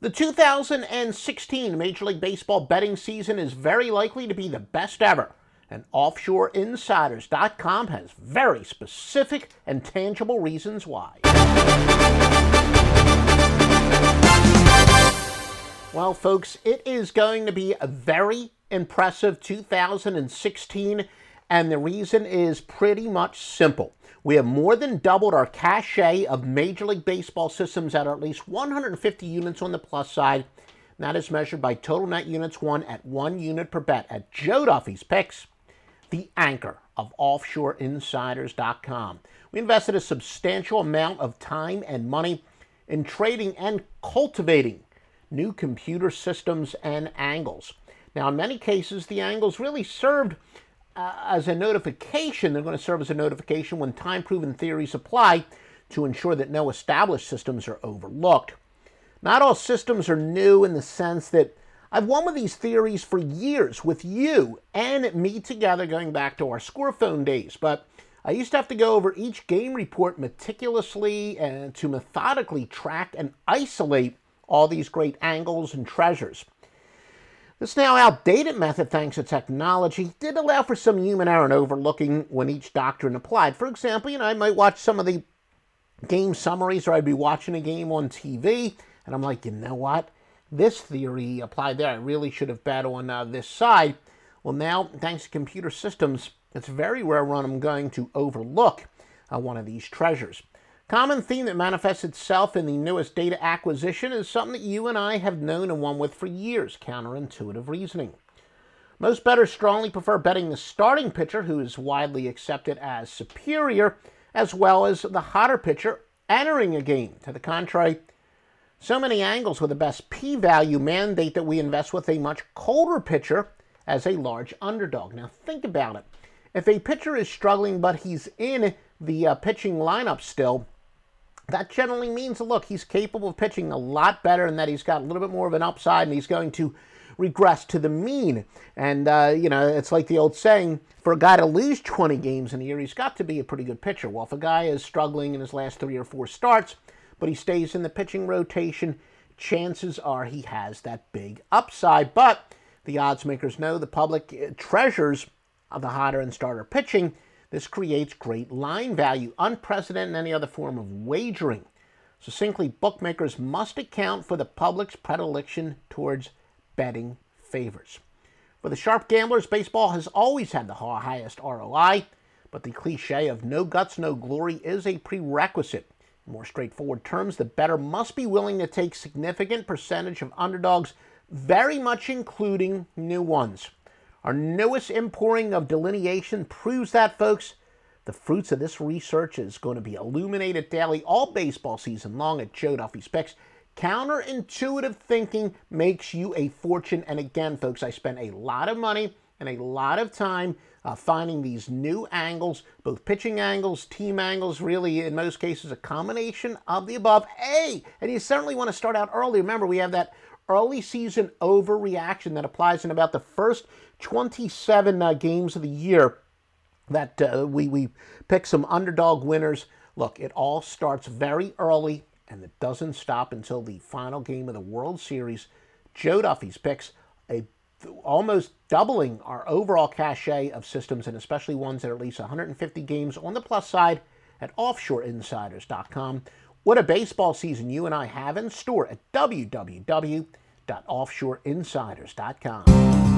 The 2016 Major League Baseball betting season is very likely to be the best ever and offshoreinsiders.com has very specific and tangible reasons why. Well, folks, it is going to be a very impressive 2016, and the reason is pretty much simple. We have more than doubled our cachet of Major League Baseball systems at at least 150 units on the plus side. that is measured by total net units won at one unit per bet at Joe Duffy's Picks the anchor of offshoreinsiders.com. We invested a substantial amount of time and money in trading and cultivating new computer systems and angles. Now, in many cases, the angles really served uh, as a notification. They're going to serve as a notification when time proven theories apply to ensure that no established systems are overlooked. Not all systems are new in the sense that I've won with these theories for years with you and me together going back to our score phone days, but I used to have to go over each game report meticulously and to methodically track and isolate all these great angles and treasures. This now outdated method, thanks to technology, did allow for some human error in overlooking when each doctrine applied. For example, you know, I might watch some of the game summaries or I'd be watching a game on TV and I'm like, you know what? this theory applied there. I really should have bet on uh, this side. Well, now, thanks to computer systems, it's very rare when I'm going to overlook uh, one of these treasures. Common theme that manifests itself in the newest data acquisition is something that you and I have known and won with for years counterintuitive reasoning. Most bettors strongly prefer betting the starting pitcher, who is widely accepted as superior, as well as the hotter pitcher entering a game. To the contrary, so many angles with the best p value mandate that we invest with a much colder pitcher as a large underdog. Now, think about it. If a pitcher is struggling but he's in the uh, pitching lineup still, that generally means, look, he's capable of pitching a lot better and that he's got a little bit more of an upside and he's going to regress to the mean. And, uh, you know, it's like the old saying for a guy to lose 20 games in a year, he's got to be a pretty good pitcher. Well, if a guy is struggling in his last three or four starts, but he stays in the pitching rotation, chances are he has that big upside. But the odds makers know the public uh, treasures of the hotter and starter pitching. This creates great line value, unprecedented in any other form of wagering. Succinctly, bookmakers must account for the public's predilection towards betting favors. For the sharp gamblers, baseball has always had the highest ROI, but the cliche of no guts, no glory is a prerequisite In more straightforward terms, the bettor must be willing to take significant percentage of underdogs, very much including new ones. Our newest importing of delineation proves that, folks. The fruits of this research is going to be illuminated daily all baseball season long at Joe Duffy's Picks. Counterintuitive thinking makes you a fortune. And again, folks, I spent a lot of money and a lot of time uh, finding these new angles, both pitching angles, team angles, really in most cases a combination of the above. Hey, and you certainly want to start out early. Remember, we have that early season overreaction that applies in about the first 27 uh, games of the year that uh, we, we pick some underdog winners. Look, it all starts very early and it doesn't stop until the final game of the World Series. Joe Duffy's picks a almost doubling our overall cachet of systems, and especially ones that are at least 150 games on the plus side at offshoreinsiders.com. What a baseball season you and I have in store at www.offshoreinsiders.com.